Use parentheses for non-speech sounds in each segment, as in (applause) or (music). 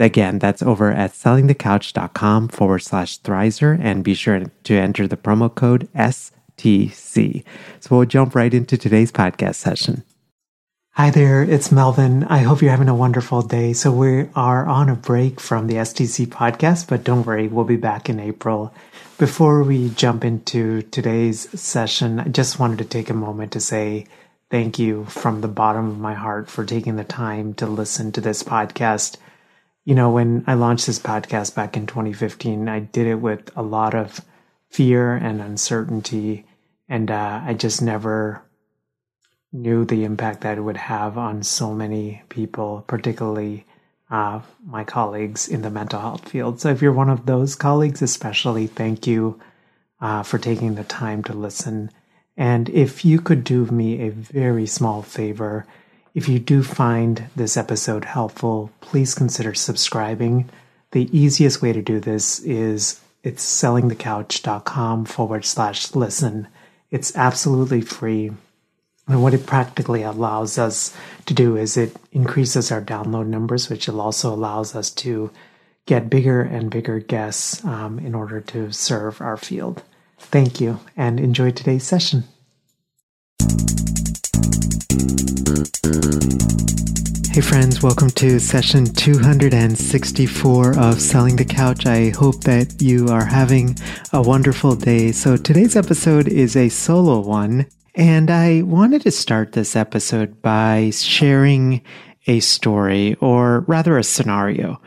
Again, that's over at sellingthecouch.com forward slash Thrizer and be sure to enter the promo code STC. So we'll jump right into today's podcast session. Hi there, it's Melvin. I hope you're having a wonderful day. So we are on a break from the STC podcast, but don't worry, we'll be back in April. Before we jump into today's session, I just wanted to take a moment to say thank you from the bottom of my heart for taking the time to listen to this podcast you know, when I launched this podcast back in 2015, I did it with a lot of fear and uncertainty. And uh, I just never knew the impact that it would have on so many people, particularly uh, my colleagues in the mental health field. So if you're one of those colleagues, especially, thank you uh, for taking the time to listen. And if you could do me a very small favor, if you do find this episode helpful, please consider subscribing. The easiest way to do this is it's sellingthecouch.com forward slash listen. It's absolutely free. And what it practically allows us to do is it increases our download numbers, which also allows us to get bigger and bigger guests um, in order to serve our field. Thank you and enjoy today's session. Hey, friends, welcome to session 264 of Selling the Couch. I hope that you are having a wonderful day. So, today's episode is a solo one, and I wanted to start this episode by sharing a story, or rather a scenario.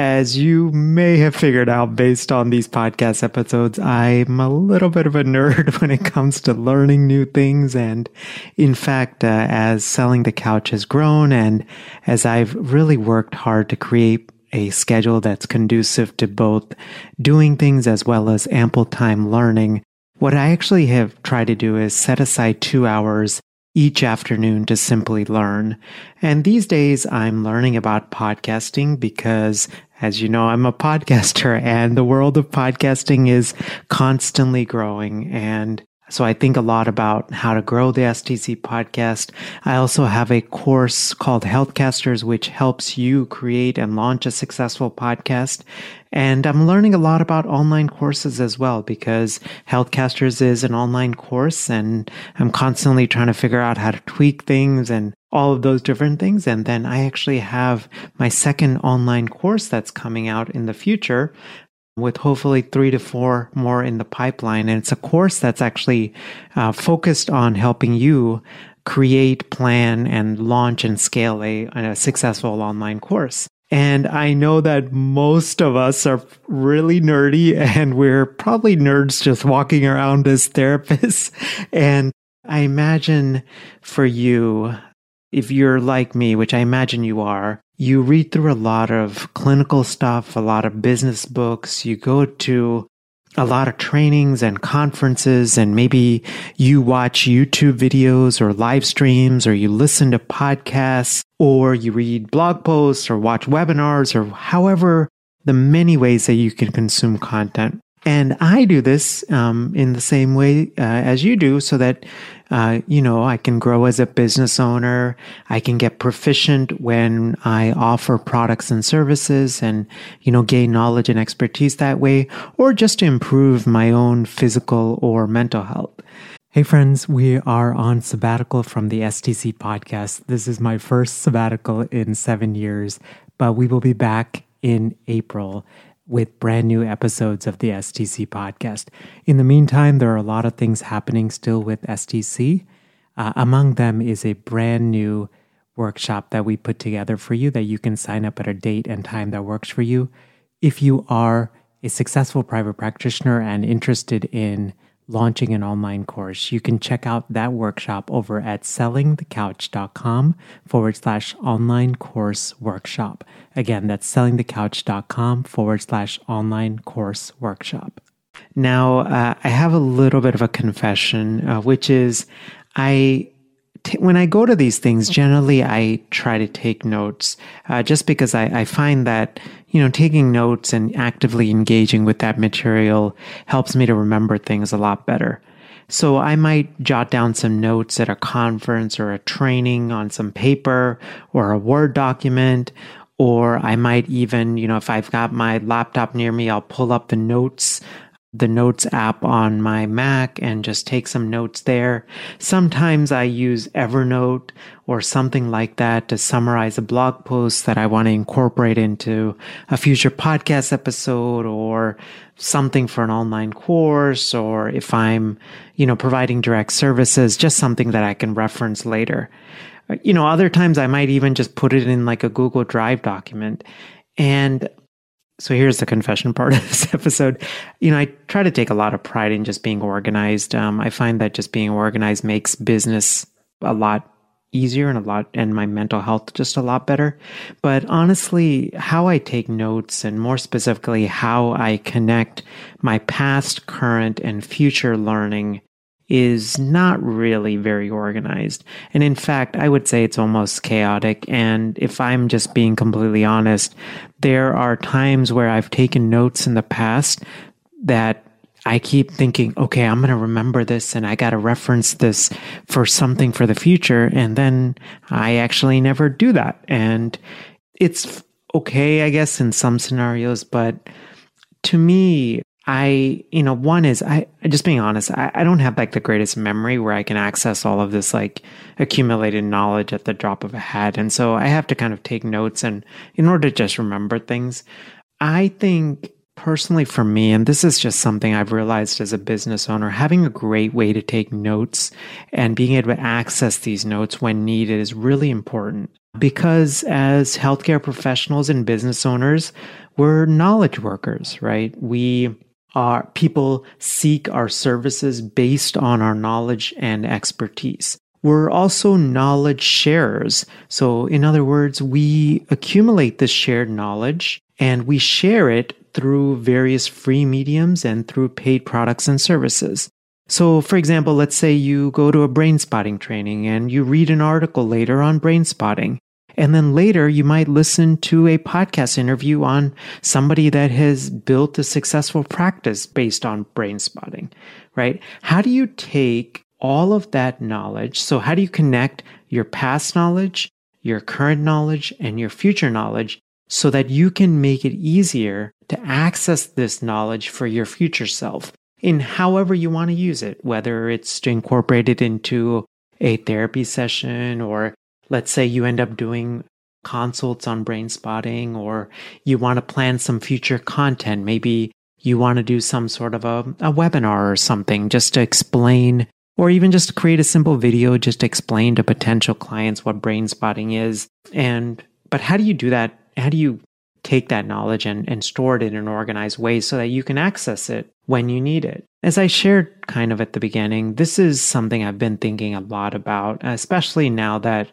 As you may have figured out based on these podcast episodes, I'm a little bit of a nerd (laughs) when it comes to learning new things. And in fact, uh, as Selling the Couch has grown and as I've really worked hard to create a schedule that's conducive to both doing things as well as ample time learning, what I actually have tried to do is set aside two hours each afternoon to simply learn. And these days I'm learning about podcasting because as you know, I'm a podcaster (laughs) and the world of podcasting is constantly growing. And so I think a lot about how to grow the STC podcast. I also have a course called Healthcasters, which helps you create and launch a successful podcast. And I'm learning a lot about online courses as well because Healthcasters is an online course and I'm constantly trying to figure out how to tweak things and all of those different things. And then I actually have my second online course that's coming out in the future with hopefully three to four more in the pipeline. And it's a course that's actually uh, focused on helping you create, plan, and launch and scale a, a successful online course. And I know that most of us are really nerdy (laughs) and we're probably nerds just walking around as therapists. (laughs) And I imagine for you, if you're like me, which I imagine you are, you read through a lot of clinical stuff, a lot of business books, you go to a lot of trainings and conferences, and maybe you watch YouTube videos or live streams, or you listen to podcasts, or you read blog posts or watch webinars, or however the many ways that you can consume content. And I do this um, in the same way uh, as you do so that, uh, you know, I can grow as a business owner. I can get proficient when I offer products and services and, you know, gain knowledge and expertise that way, or just to improve my own physical or mental health. Hey friends, we are on sabbatical from the STC podcast. This is my first sabbatical in seven years, but we will be back in April with brand new episodes of the STC podcast. In the meantime, there are a lot of things happening still with STC. Uh, among them is a brand new workshop that we put together for you that you can sign up at a date and time that works for you. If you are a successful private practitioner and interested in launching an online course, you can check out that workshop over at sellingthecouch.com forward slash online course workshop. Again, that's sellingthecouch.com forward slash online course workshop. Now, uh, I have a little bit of a confession, uh, which is I T- when I go to these things, generally I try to take notes, uh, just because I, I, find that you know taking notes and actively engaging with that material helps me to remember things a lot better. So I might jot down some notes at a conference or a training on some paper or a Word document, or I might even, you know, if I've got my laptop near me, I'll pull up the notes the notes app on my Mac and just take some notes there. Sometimes I use Evernote or something like that to summarize a blog post that I want to incorporate into a future podcast episode or something for an online course or if I'm, you know, providing direct services, just something that I can reference later. You know, other times I might even just put it in like a Google Drive document. And so here's the confession part of this (laughs) episode. You know, I try to take a lot of pride in just being organized. Um, I find that just being organized makes business a lot easier and a lot and my mental health just a lot better. But honestly, how I take notes and more specifically how I connect my past, current and future learning is not really very organized. And in fact, I would say it's almost chaotic. And if I'm just being completely honest, there are times where I've taken notes in the past that I keep thinking, okay, I'm going to remember this and I got to reference this for something for the future. And then I actually never do that. And it's okay, I guess, in some scenarios. But to me, I, you know, one is I just being honest, I, I, don't have like the greatest memory where I can access all of this like accumulated knowledge at the drop of a hat. And so I have to kind of take notes and in order to just remember things. I think personally for me, and this is just something I've realized as a business owner, having a great way to take notes and being able to access these notes when needed is really important. Because as healthcare professionals and business owners, we're knowledge workers, right? We our people seek our services based on our knowledge and expertise. We're also knowledge sharers. So, in other words, we accumulate this shared knowledge and we share it through various free mediums and through paid products and services. So, for example, let's say you go to a brain spotting training and you read an article later on brain spotting. And then later, you might listen to a podcast interview on somebody that has built a successful practice based on brain spotting, right? How do you take all of that knowledge? So, how do you connect your past knowledge, your current knowledge, and your future knowledge so that you can make it easier to access this knowledge for your future self in however you want to use it, whether it's to incorporate it into a therapy session or let's say you end up doing consults on brain spotting or you want to plan some future content. Maybe you want to do some sort of a, a webinar or something just to explain or even just to create a simple video just to explain to potential clients what brain spotting is. And, but how do you do that? How do you take that knowledge and, and store it in an organized way so that you can access it when you need it? As I shared kind of at the beginning, this is something I've been thinking a lot about, especially now that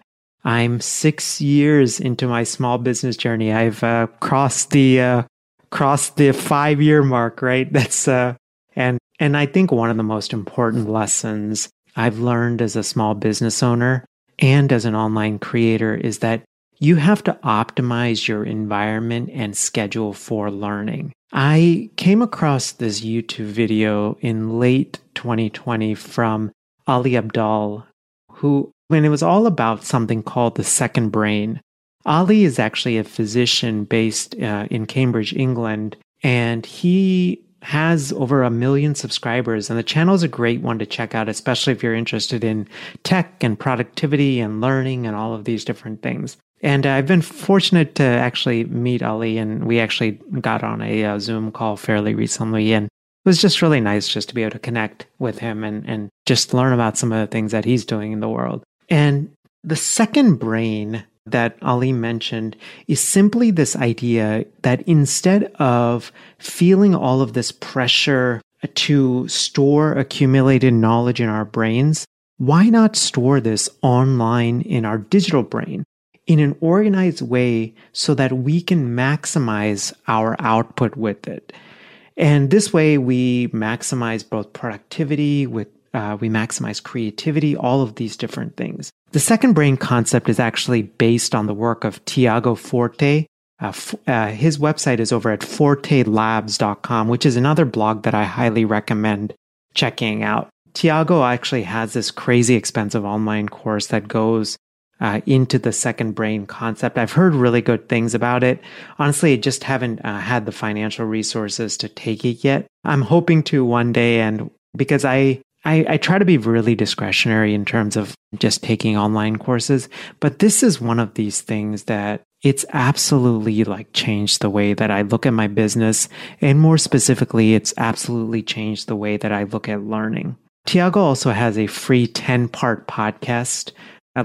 I'm six years into my small business journey. I've uh, crossed the uh, crossed the five year mark, right? (laughs) That's uh, and and I think one of the most important lessons I've learned as a small business owner and as an online creator is that you have to optimize your environment and schedule for learning. I came across this YouTube video in late 2020 from Ali Abdaal, who when it was all about something called the second brain. Ali is actually a physician based uh, in Cambridge, England, and he has over a million subscribers. And the channel is a great one to check out, especially if you're interested in tech and productivity and learning and all of these different things. And uh, I've been fortunate to actually meet Ali, and we actually got on a uh, Zoom call fairly recently. And it was just really nice just to be able to connect with him and, and just learn about some of the things that he's doing in the world. And the second brain that Ali mentioned is simply this idea that instead of feeling all of this pressure to store accumulated knowledge in our brains, why not store this online in our digital brain in an organized way so that we can maximize our output with it? And this way we maximize both productivity with uh, we maximize creativity, all of these different things. The second brain concept is actually based on the work of Tiago Forte. Uh, f- uh, his website is over at fortelabs.com, which is another blog that I highly recommend checking out. Tiago actually has this crazy expensive online course that goes uh, into the second brain concept. I've heard really good things about it. Honestly, I just haven't uh, had the financial resources to take it yet. I'm hoping to one day, and because I I, I, try to be really discretionary in terms of just taking online courses, but this is one of these things that it's absolutely like changed the way that I look at my business. And more specifically, it's absolutely changed the way that I look at learning. Tiago also has a free 10 part podcast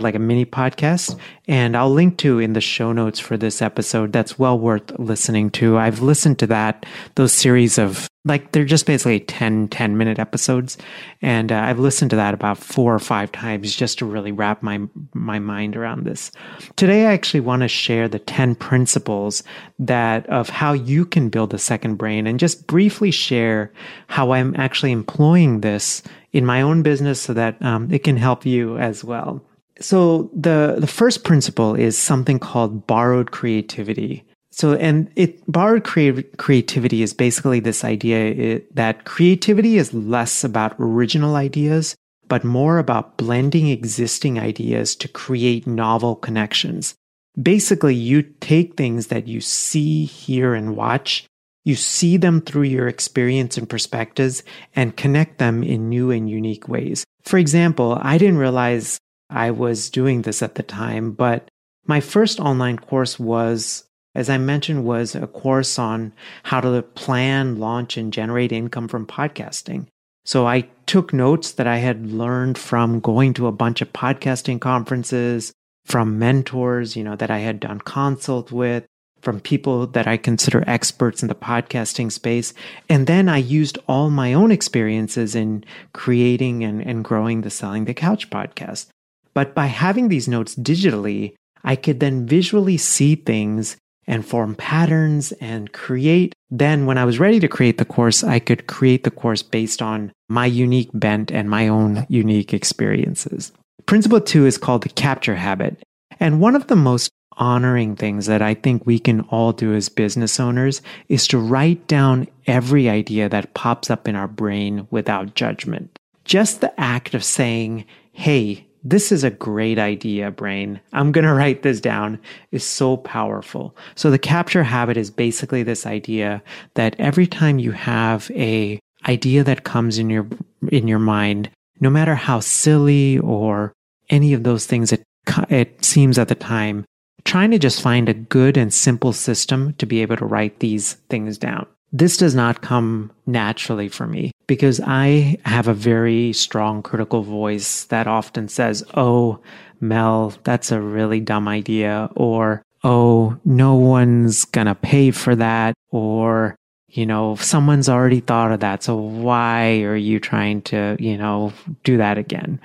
like a mini podcast. And I'll link to in the show notes for this episode. That's well worth listening to. I've listened to that, those series of like, they're just basically 10, 10 minute episodes. And uh, I've listened to that about four or five times just to really wrap my, my mind around this. Today, I actually want to share the 10 principles that of how you can build a second brain and just briefly share how I'm actually employing this in my own business so that um, it can help you as well. So the the first principle is something called borrowed creativity. So and it borrowed crea- creativity is basically this idea it, that creativity is less about original ideas but more about blending existing ideas to create novel connections. Basically, you take things that you see, hear, and watch, you see them through your experience and perspectives, and connect them in new and unique ways. For example, I didn't realize I was doing this at the time, but my first online course was, as I mentioned, was a course on how to plan, launch, and generate income from podcasting. So I took notes that I had learned from going to a bunch of podcasting conferences, from mentors, you know, that I had done consult with, from people that I consider experts in the podcasting space. And then I used all my own experiences in creating and, and growing the Selling the Couch podcast. But by having these notes digitally, I could then visually see things and form patterns and create. Then, when I was ready to create the course, I could create the course based on my unique bent and my own unique experiences. Principle two is called the capture habit. And one of the most honoring things that I think we can all do as business owners is to write down every idea that pops up in our brain without judgment. Just the act of saying, Hey, this is a great idea, brain. I'm going (laughs) to write this down is so powerful. So the capture habit is basically this idea that every time you have a idea that comes in your in your mind, no matter how silly or any of those things it it seems at the time, trying to just find a good and simple system to be able to write these things down. This does not come naturally for me because I have a very strong critical voice that often says, Oh, Mel, that's a really dumb idea. Or, Oh, no one's gonna pay for that. Or, you know, someone's already thought of that. So why are you trying to, you know, do that again?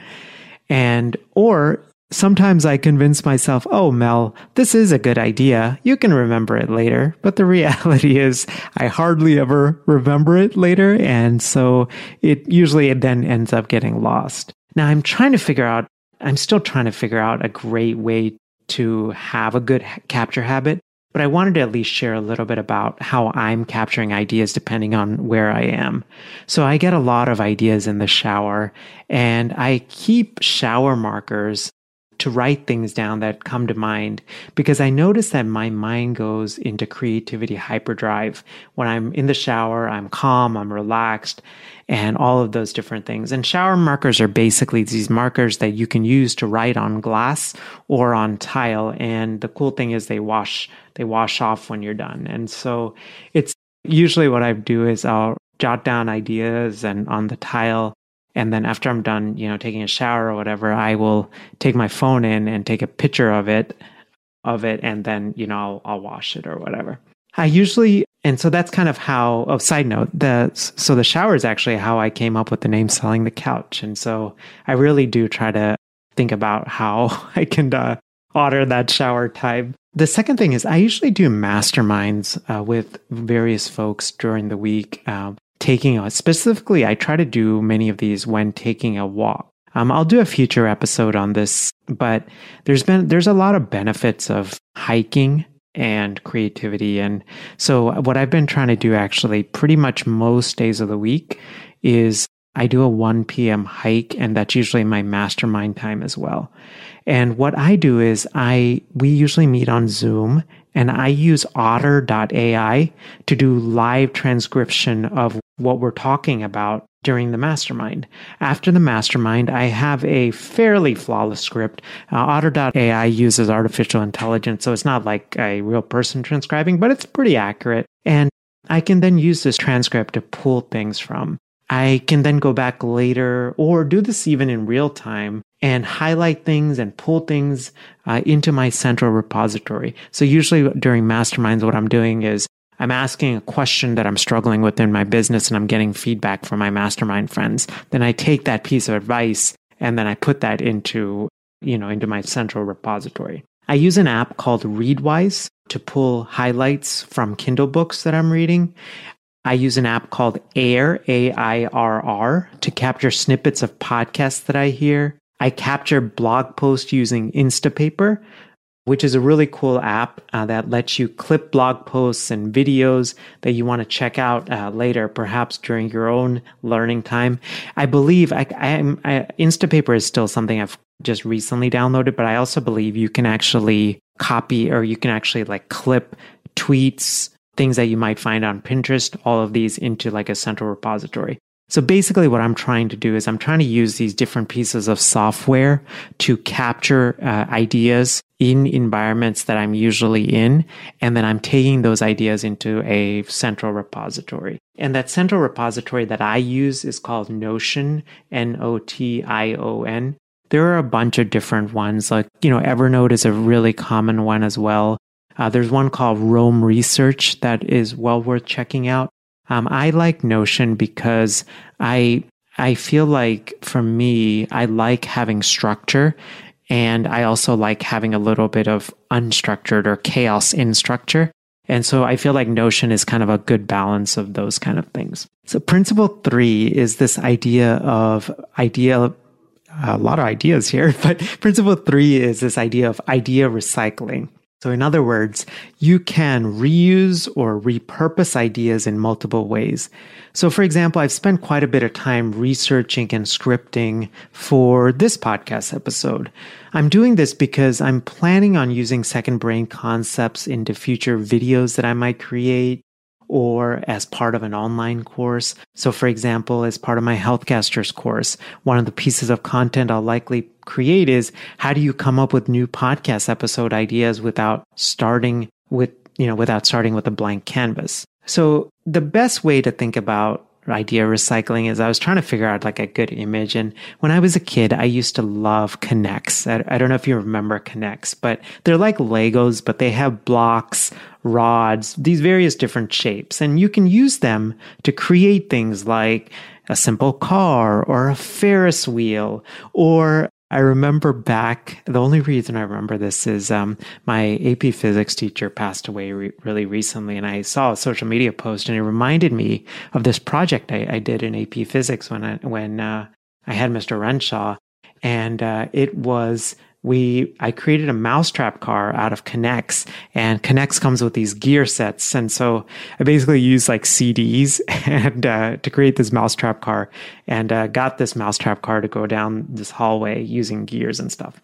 And, or Sometimes I convince myself, oh, Mel, this is a good idea. You can remember it later. But the (laughs) reality is, I hardly ever remember it later. And so it usually it then ends up getting lost. Now I'm trying to figure out, I'm still trying to figure out a great way to have a good capture habit. But I wanted to at least share a little bit about how I'm capturing ideas depending on where I am. So I get a lot of ideas in the shower and I keep shower markers to write things down that come to mind because I notice that my mind goes into creativity hyperdrive. When I'm in the shower, I'm calm, I'm relaxed, and all of those different things. And shower markers are basically these markers that you can use to write on glass or on tile. And the cool thing is they wash, they wash off when you're done. And so it's usually what I do is I'll jot down ideas and on the tile. And then after I'm done, you know, taking a shower or whatever, I will take my phone in and take a picture of it, of it, and then you know I'll, I'll wash it or whatever. I usually, and so that's kind of how. Oh, side note, the so the shower is actually how I came up with the name "Selling the Couch," and so I really do try to think about how (laughs) I can uh, order that shower time. The second thing is I usually do masterminds uh, with various folks during the week. Uh, taking a specifically, I try to do many of these when taking a walk. Um, I'll do a future episode on this, but there's been there's a lot of benefits of hiking and creativity. And so, what I've been trying to do actually pretty much most days of the week is I do a 1 p.m. hike, and that's usually my mastermind time as well. And what I do is I we usually meet on Zoom and I use otter.ai to do live transcription of what we're talking about during the mastermind. After the mastermind, I have a fairly flawless script. Uh, Otter.ai uses artificial intelligence, so it's not like a real person transcribing, but it's pretty accurate. And I can then use this transcript to pull things from. I can then go back later or do this even in real time and highlight things and pull things uh, into my central repository. So usually during masterminds, what I'm doing is I'm asking a question that I'm struggling with in my business and I'm getting feedback from my mastermind friends. Then I take that piece of advice and then I put that into, you know, into my central repository. I use an app called Readwise to pull highlights from Kindle books that I'm reading. I use an app called Airr, A I R R, to capture snippets of podcasts that I hear. I capture blog posts using Instapaper, which is a really cool app uh, that lets you clip blog posts and videos that you want to check out uh, later, perhaps during your own learning time. I believe I, I, I, Instapaper is still something I've just recently downloaded, but I also believe you can actually copy or you can actually like clip tweets, things that you might find on Pinterest, all of these into like a central repository. So basically, what I'm trying to do is I'm trying to use these different pieces of software to capture uh, ideas in environments that I'm usually in. And then I'm taking those ideas into a central repository. And that central repository that I use is called Notion, N O T I O N. There are a bunch of different ones. Like, you know, Evernote is a really common one as well. Uh, there's one called Roam Research that is well worth checking out. Um, I like Notion because I I feel like for me, I like having structure and I also like having a little bit of unstructured or chaos in structure. And so I feel like Notion is kind of a good balance of those kind of things. So principle three is this idea of idea, a lot of ideas here, (laughs) but principle three is this idea of idea recycling. So, in other words, you can reuse or repurpose ideas in multiple ways. So, for example, I've spent quite a bit of time researching and scripting for this podcast episode. I'm doing this because I'm planning on using second brain concepts into future videos that I might create or as part of an online course. So, for example, as part of my Healthcasters course, one of the pieces of content I'll likely create is how do you come up with new podcast episode ideas without starting with, you know, without starting with a blank canvas. So, the best way to think about idea recycling is I was trying to figure out like a good image. And when I was a kid, I used to love K'NEX. I, I, don't know if you remember K'NEX, but they're like Legos, but they have blocks, rods, these various different shapes. And you can use them to create things like a simple car or a Ferris wheel or I remember back, the only reason I remember this is um, my AP physics teacher passed away re- really recently, and I saw a social media post, and it reminded me of this project I, I did in AP physics when I, when uh, I had Mr. Renshaw. And uh, it was we I created a mousetrap car out of K'NEX, and K'NEX comes with these gear sets, and so I basically used like CDs (laughs) and uh, to create this mousetrap car, and uh, got this mousetrap car to go down this hallway using gears and stuff.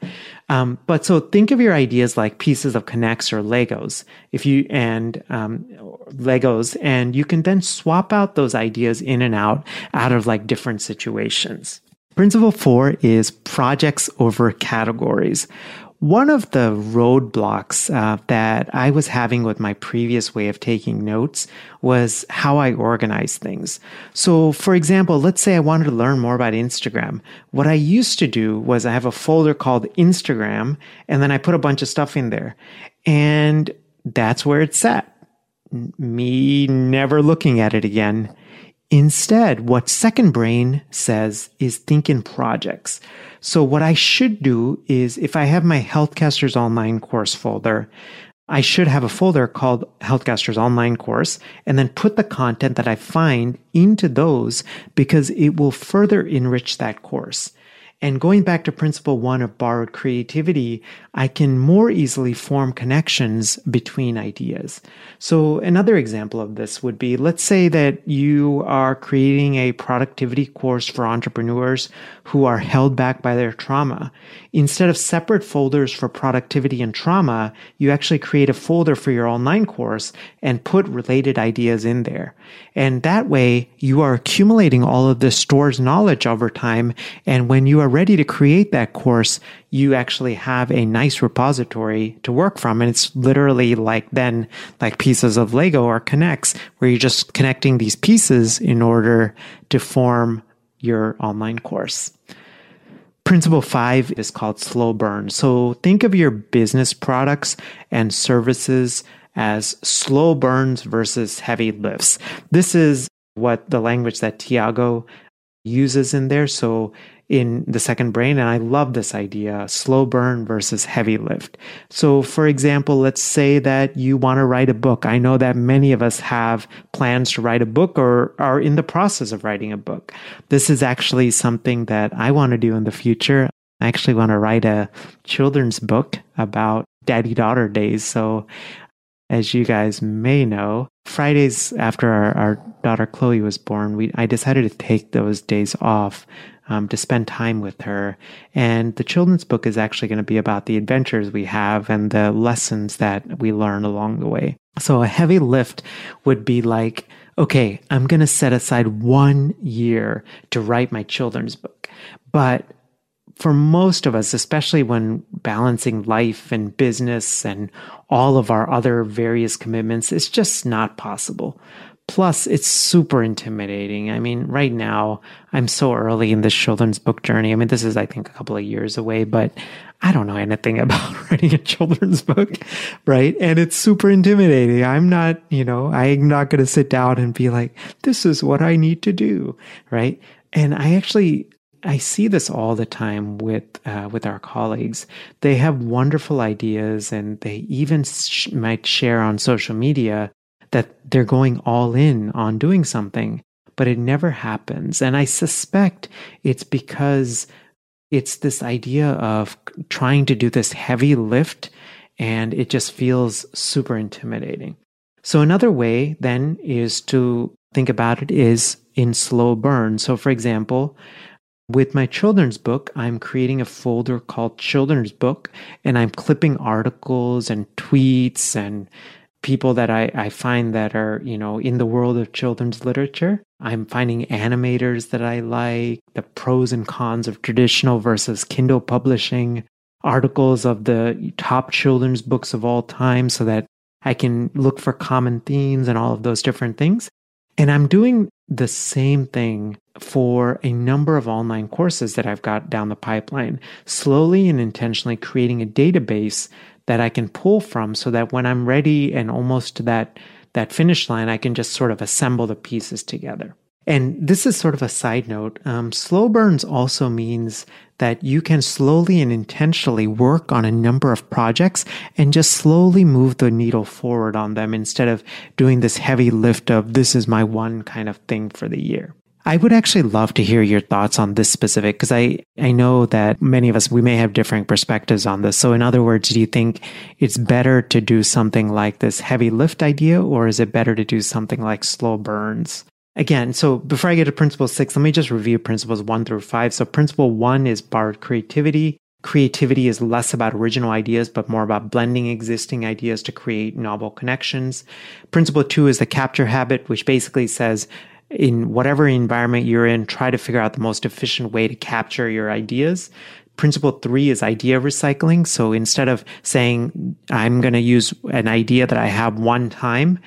Um, but so think of your ideas like pieces of K'NEX or Legos, if you and um, Legos, and you can then swap out those ideas in and out out of like different situations. Principle four is projects over categories. one of the roadblocks uh, that I was having with my previous way of taking notes was how I organize things. So, for example, let's say I wanted to learn more about Instagram. What I used to do was I have a folder called Instagram, and then I put a bunch of stuff in there. And that's where it's at. Me never looking at it again. Instead, what Second Brain says is think in projects. So what I should do is if I have my Healthcasters online course folder, I should have a folder called Healthcasters online course and then put the content that I find into those because it will further enrich that course. And going back to principle one of borrowed creativity, I can more easily form connections between ideas. So another example of this would be, let's say that you are creating a productivity course for entrepreneurs who are held back by their trauma. Instead of separate folders for productivity and trauma, you actually create a folder for your online course and put related ideas in there. And that way you are accumulating all of this stored knowledge over time. And when you are ready to create that course, you actually have a nice repository to work from. And it's literally like then like pieces of Lego or K'NEX where you're just connecting these pieces in order to form your online course. Principle five is called slow burn. So think of your business products and services as slow burns versus heavy lifts. This is what the language that Tiago uses in there. So in the second brain, and I love this idea slow burn versus heavy lift. So, for example, let's say that you want to write a book. I know that many of us have plans to write a book or are in the process of writing a book. This is actually something that I want to do in the future. I actually want to write a children's book about daddy daughter days. So as you guys may know, Fridays after our, our daughter Chloe was born, we I decided to take those days off um, to spend time with her. And the children's book is actually going to be about the adventures we have and the lessons that we learn along the way. So a heavy lift would be like, okay, I'm going to set aside one year to write my children's book. But for most of us, especially when balancing life and business and all of our other various commitments, it's just not possible. Plus, it's super intimidating. I mean, right now, I'm so early in this children's book journey. I mean, this is, I think, a couple of years away, but I don't know anything (laughs) about writing a children's book, right? And it's super intimidating. I'm not, you know, I'm not going to sit down and be like, this is what I need to do, right? And I actually, I see this all the time with uh, with our colleagues. They have wonderful ideas, and they even sh- might share on social media that they're going all in on doing something, but it never happens. And I suspect it's because it's this idea of trying to do this heavy lift, and it just feels super intimidating. So another way then is to think about it is in slow burn. So for example, with my children's book, I'm creating a folder called Children's Book, and I'm clipping articles and tweets and people that I, I find that are, you know, in the world of children's literature. I'm finding animators that I like, the pros and cons of traditional versus Kindle publishing, articles of the top children's books of all time so that I can look for common themes and all of those different things. And I'm doing the same thing for a number of online courses that I've got down the pipeline, slowly and intentionally creating a database that I can pull from so that when I'm ready and almost to that, that finish line, I can just sort of assemble the pieces together. And this is sort of a side note. Um, slow burns also means that you can slowly and intentionally work on a number of projects and just slowly move the needle forward on them instead of doing this heavy lift of this is my one kind of thing for the year. I would actually love to hear your thoughts on this specific because I, I know that many of us, we may have different perspectives on this. So, in other words, do you think it's better to do something like this heavy lift idea, or is it better to do something like slow burns? Again, so before I get to principle six, let me just review principles one through five. So, principle one is borrowed creativity. Creativity is less about original ideas, but more about blending existing ideas to create novel connections. Principle two is the capture habit, which basically says in whatever environment you're in, try to figure out the most efficient way to capture your ideas Principle three is idea recycling. So instead of saying, I'm going to use an idea that I have one time,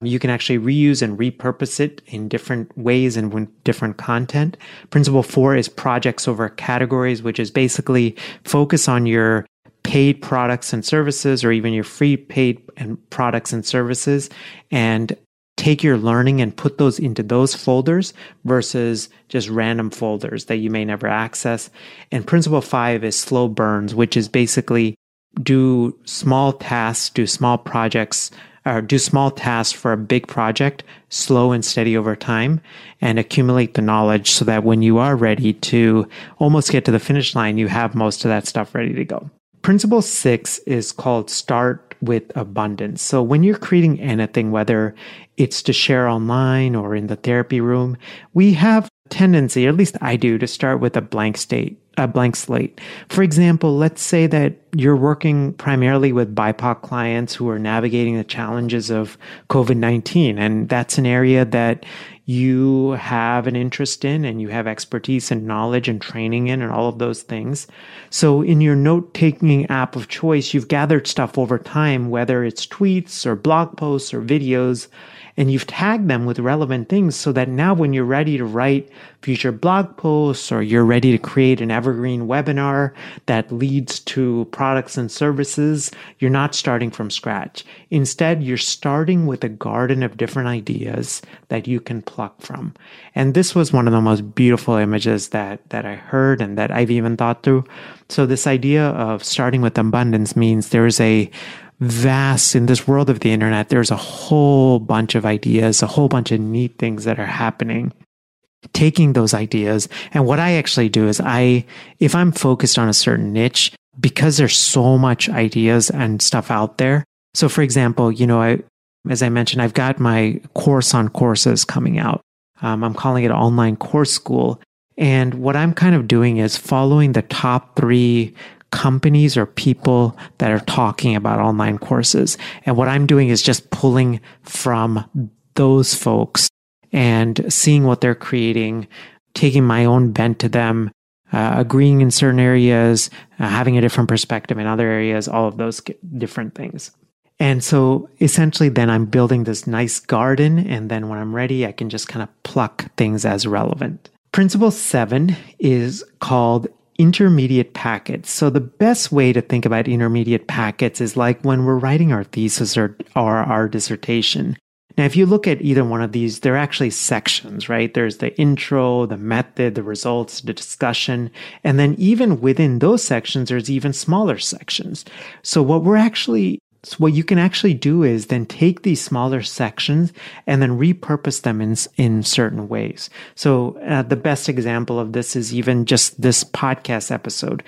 you can actually reuse and repurpose it in different ways and with different content. Principle four is projects over categories, which is basically focus on your paid products and services or even your free paid and products and services and take your learning and put those into those folders versus just random folders that you may never access. And principle five is slow burns, which is basically do small tasks, do small projects or do small tasks for a big project, slow and steady over time, and accumulate the knowledge so that when you are ready to almost get to the finish line, you have most of that stuff ready to go. Principle six is called start with abundance. So when you're creating anything, whether it's to share online or in the therapy room, we have a tendency, at least I do, to start with a blank state a blank slate. For example, let's say that you're working primarily with BIPOC clients who are navigating the challenges of COVID 19, and that's an area that you have an interest in and you have expertise and knowledge and training in and all of those things. So in your note taking app of choice, you've gathered stuff over time, whether it's tweets or blog posts or videos and you've tagged them with relevant things so that now when you're ready to write future blog posts or you're ready to create an evergreen webinar that leads to products and services, you're not starting from scratch. Instead, you're starting with a garden of different ideas that you can pluck from. And this was one of the most beautiful images that, that I heard and that I've even thought through. So this idea of starting with abundance means there's a vast in this world of the internet there's a whole bunch of ideas a whole bunch of neat things that are happening. Taking those ideas and what i actually do is i if i'm focused on a certain niche because there's so much ideas and stuff out there. So for example you know i as i mentioned i've got my course on courses coming out. Um, i'm calling it online course school. And what i'm kind of doing is following the top three companies or people that are talking about online courses. And what I'm doing is just pulling from those folks and seeing what they're creating, taking my own bent to them, uh, agreeing in certain areas, uh, having a different perspective in other areas, all of those different things. And so essentially, then I'm building this nice garden. And then when I'm ready, I can just kind of pluck things as relevant. Principle seven is called intermediate packets. So the best way to think about intermediate packets is like when we're writing our thesis or, or our dissertation. Now, if you look at either one of these, they're actually sections, right? There's the intro, the method, the results, the discussion. And then even within those sections, there's even smaller sections. So what we're actually so what you can actually do is then take these smaller sections and then repurpose them in in certain ways. So uh, the best example of this is even just this podcast episode.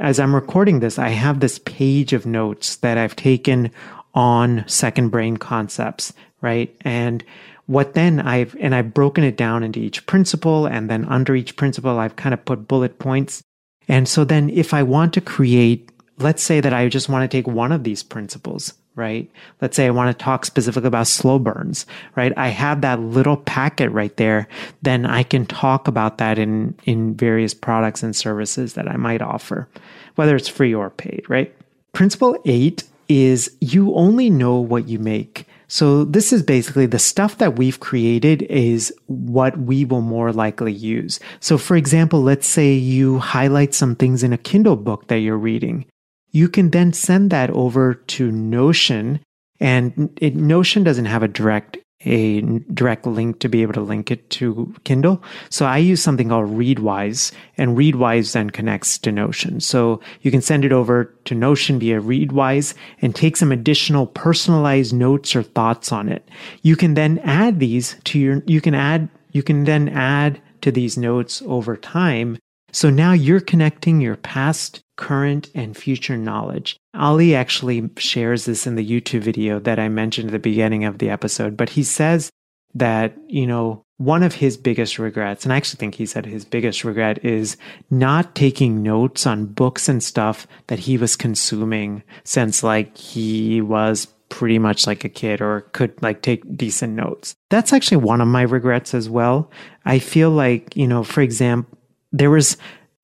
As I'm recording this, I have this page of notes that I've taken on second brain concepts, right? And what then I've and I've broken it down into each principle and then under each principle I've kind of put bullet points. And so then if I want to create let's say that I just want to take one of these principles, right? Let's say I want to talk specifically about slow burns, right? I have that little packet right there. Then I can talk about that in, in various products and services that I might offer, whether it's free or paid, right? Principle eight is you only know what you make. So this is basically the stuff that we've created is what we will more likely use. So for example, let's say you highlight some things in a Kindle book that you're reading you can then send that over to Notion. And it, Notion doesn't have a direct a direct link to be able to link it to Kindle. So I use something called Readwise, and Readwise then connects to Notion. So you can send it over to Notion via Readwise and take some additional personalized notes or thoughts on it. You can then add these to your, you can add, you can then add to these notes over time. So now you're connecting your past current and future knowledge. Ali actually shares this in the YouTube video that I mentioned at the beginning of the episode, but he says that, you know, one of his biggest regrets, and I actually think he said his biggest regret is not taking notes on books and stuff that he was consuming since like he was pretty much like a kid or could like take decent notes. That's actually one of my regrets as well. I feel like, you know, for example, there was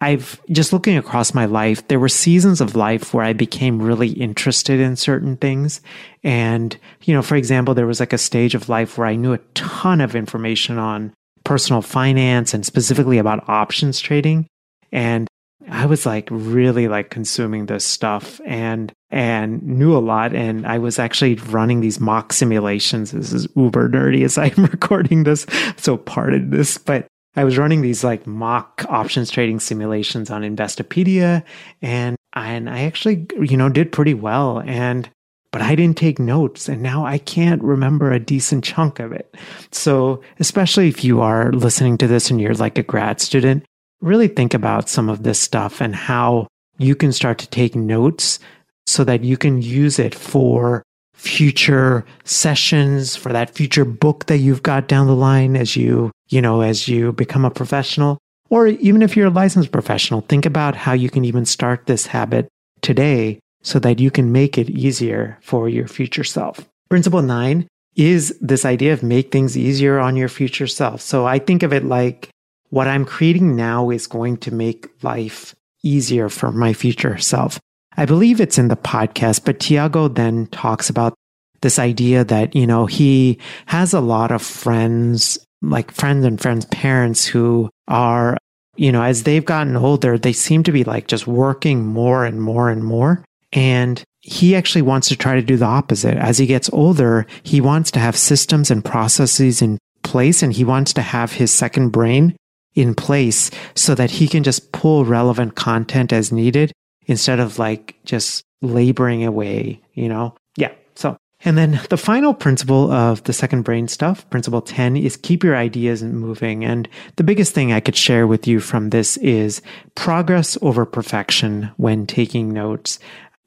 I've just looking across my life, there were seasons of life where I became really interested in certain things. And, you know, for example, there was like a stage of life where I knew a ton of information on personal finance and specifically about options trading. And I was like really like consuming this stuff and and knew a lot and I was actually running these mock simulations. This is uber nerdy as I'm (laughs) recording this. So pardon this, but I was running these like mock options trading simulations on Investopedia and and I actually you know did pretty well and but I didn't take notes and now I can't remember a decent chunk of it. So, especially if you are listening to this and you're like a grad student, really think about some of this stuff and how you can start to take notes so that you can use it for future sessions, for that future book that you've got down the line as you, you know, as you become a professional. Or even if you're a licensed professional, think about how you can even start this habit today so that you can make it easier for your future self. Principle nine is this idea of make things easier on your future self. So I think of it like what I'm creating now is going to make life easier for my future self. I believe it's in the podcast, but Tiago then talks about this idea that, you know, he has a lot of friends, like friends and friends' parents who are, you know, as they've gotten older, they seem to be like just working more and more and more. And he actually wants to try to do the opposite. As he gets older, he wants to have systems and processes in place and he wants to have his second brain in place so that he can just pull relevant content as needed instead of like just laboring away, you know? Yeah. So, and then the final principle of the second brain stuff, principle 10, is keep your ideas moving. And the biggest thing I could share with you from this is progress over perfection when taking notes.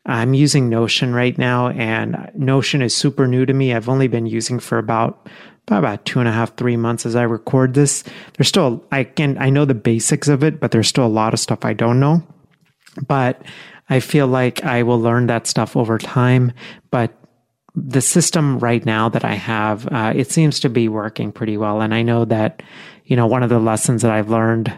I'm using Notion right now, and Notion is super new to me. I've only been using for about about two and a half, three months as I record this. There's still I can I know the basics of it, but there's still a lot of stuff I don't know. But I feel like I will learn that stuff over time. But the system right now that I have, uh, it seems to be working pretty well. And I know that, you know, one of the lessons that I've learned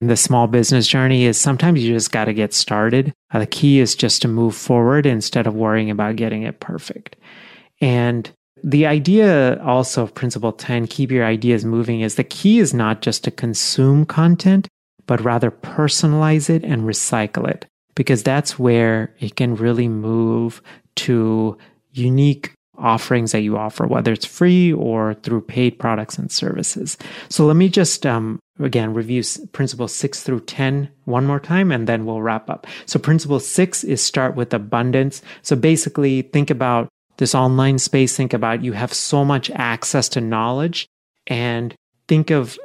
the small business journey is sometimes you just got to get started. Uh, the key is just to move forward instead of worrying about getting it perfect. And the idea also of principle 10, keep your ideas moving, is the key is not just to consume content, but rather personalize it and recycle it, because that's where it can really move to unique offerings that you offer, whether it's free or through paid products and services. So let me just um, again review principle six through 10 one more time and then we'll wrap up. So principle six is start with abundance. So basically think about this online space. Think about you have so much access to knowledge and think of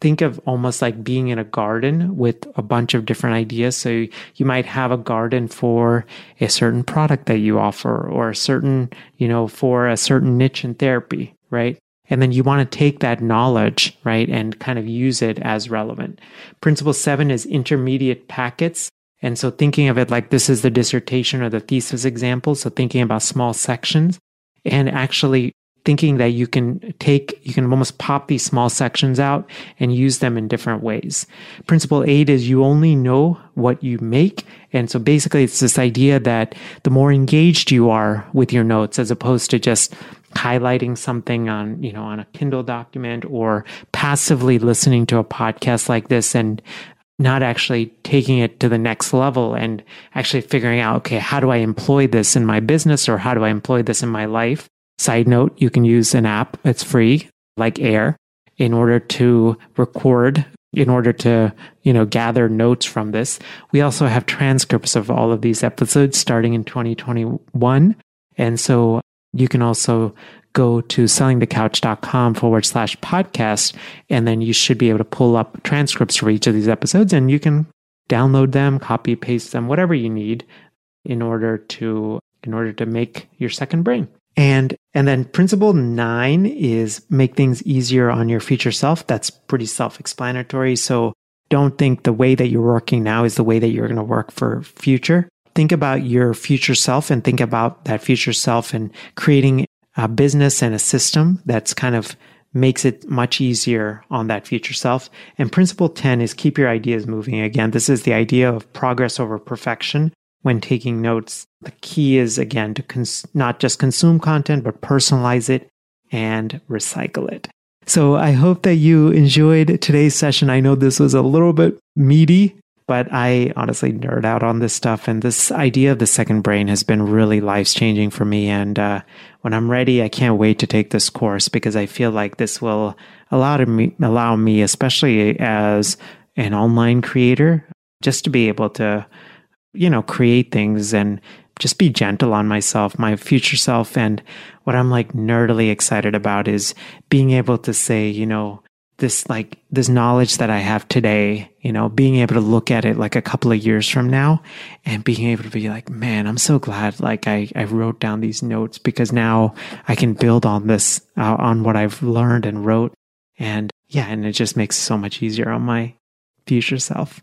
think of almost like being in a garden with a bunch of different ideas. So you might have a garden for a certain product that you offer or a certain, you know, for a certain niche in therapy, right? And then you want to take that knowledge, right, and kind of use it as relevant. Principle seven is intermediate packets. And so thinking of it like this is the dissertation or the thesis example. So thinking about small sections and actually thinking that you can take, you can almost pop these small sections out and use them in different ways. Principle eight is you only know what you make. And so basically it's this idea that the more engaged you are with your notes as opposed to just highlighting something on, you know, on a Kindle document or passively listening to a podcast like this and not actually taking it to the next level and actually figuring out, okay, how do I employ this in my business or how do I employ this in my life? Side note, you can use an app that's free, like Airr, in order to record, in order to, you know, gather notes from this. We also have transcripts of all of these episodes starting in 2021. And so you can also go to sellingthecouch.com forward slash podcast, and then you should be able to pull up transcripts for each of these episodes and you can download them, copy, paste them, whatever you need in order to in order to make your second brain. And and then principle 9 is make things easier on your future self. That's pretty self-explanatory. So don't think the way that you're working now is the way that you're going to work for future. Think about your future self and think about that future self and creating a business and a system that's kind of makes it much easier on that future self. And principle 10 is keep your ideas moving. Again, this is the idea of progress over perfection when taking notes. The key is again to cons- not just consume content, but personalize it and recycle it. So I hope that you enjoyed today's session. I know this was a little bit meaty, but I honestly nerd out on this stuff. And this idea of the second brain has been really life changing for me. And uh, when I'm ready, I can't wait to take this course because I feel like this will allow me, allow me, especially as an online creator, just to be able to, you know, create things and just be gentle on myself, my future self. And what I'm like nerdily excited about is being able to say, you know, this like this knowledge that I have today, you know, being able to look at it like a couple of years from now and being able to be like, man, I'm so glad like I, I wrote down these notes because now I can build on this, uh, on what I've learned and wrote. And yeah, and it just makes it so much easier on my future self.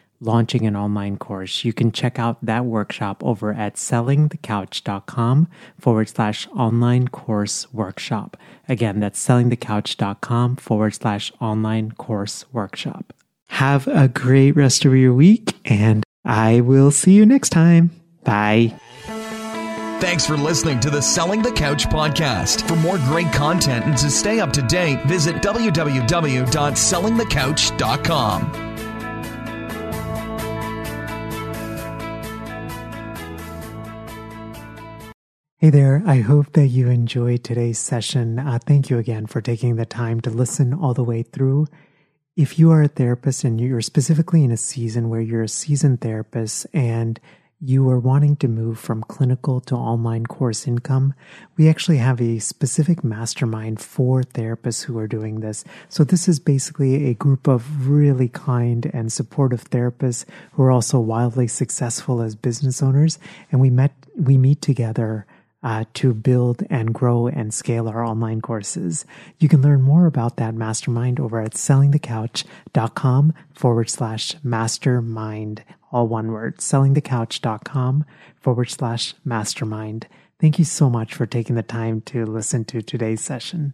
launching an online course, you can check out that workshop over at sellingthecouch.com forward slash online course workshop. Again, that's sellingthecouch.com forward slash online course workshop. Have a great rest of your week, and I will see you next time. Bye. Thanks for listening to the Selling the Couch podcast. For more great content and to stay up to date, visit www.sellingthecouch.com. Hey there, I hope that you enjoyed today's session. Uh, thank you again for taking the time to listen all the way through. If you are a therapist and you're specifically in a season where you're a seasoned therapist and you are wanting to move from clinical to online course income, we actually have a specific mastermind for therapists who are doing this. So this is basically a group of really kind and supportive therapists who are also wildly successful as business owners. And we met, we meet together uh, to build and grow and scale our online courses. You can learn more about that mastermind over at sellingthecouch.com forward slash mastermind. All one word, sellingthecouch.com forward slash mastermind. Thank you so much for taking the time to listen to today's session.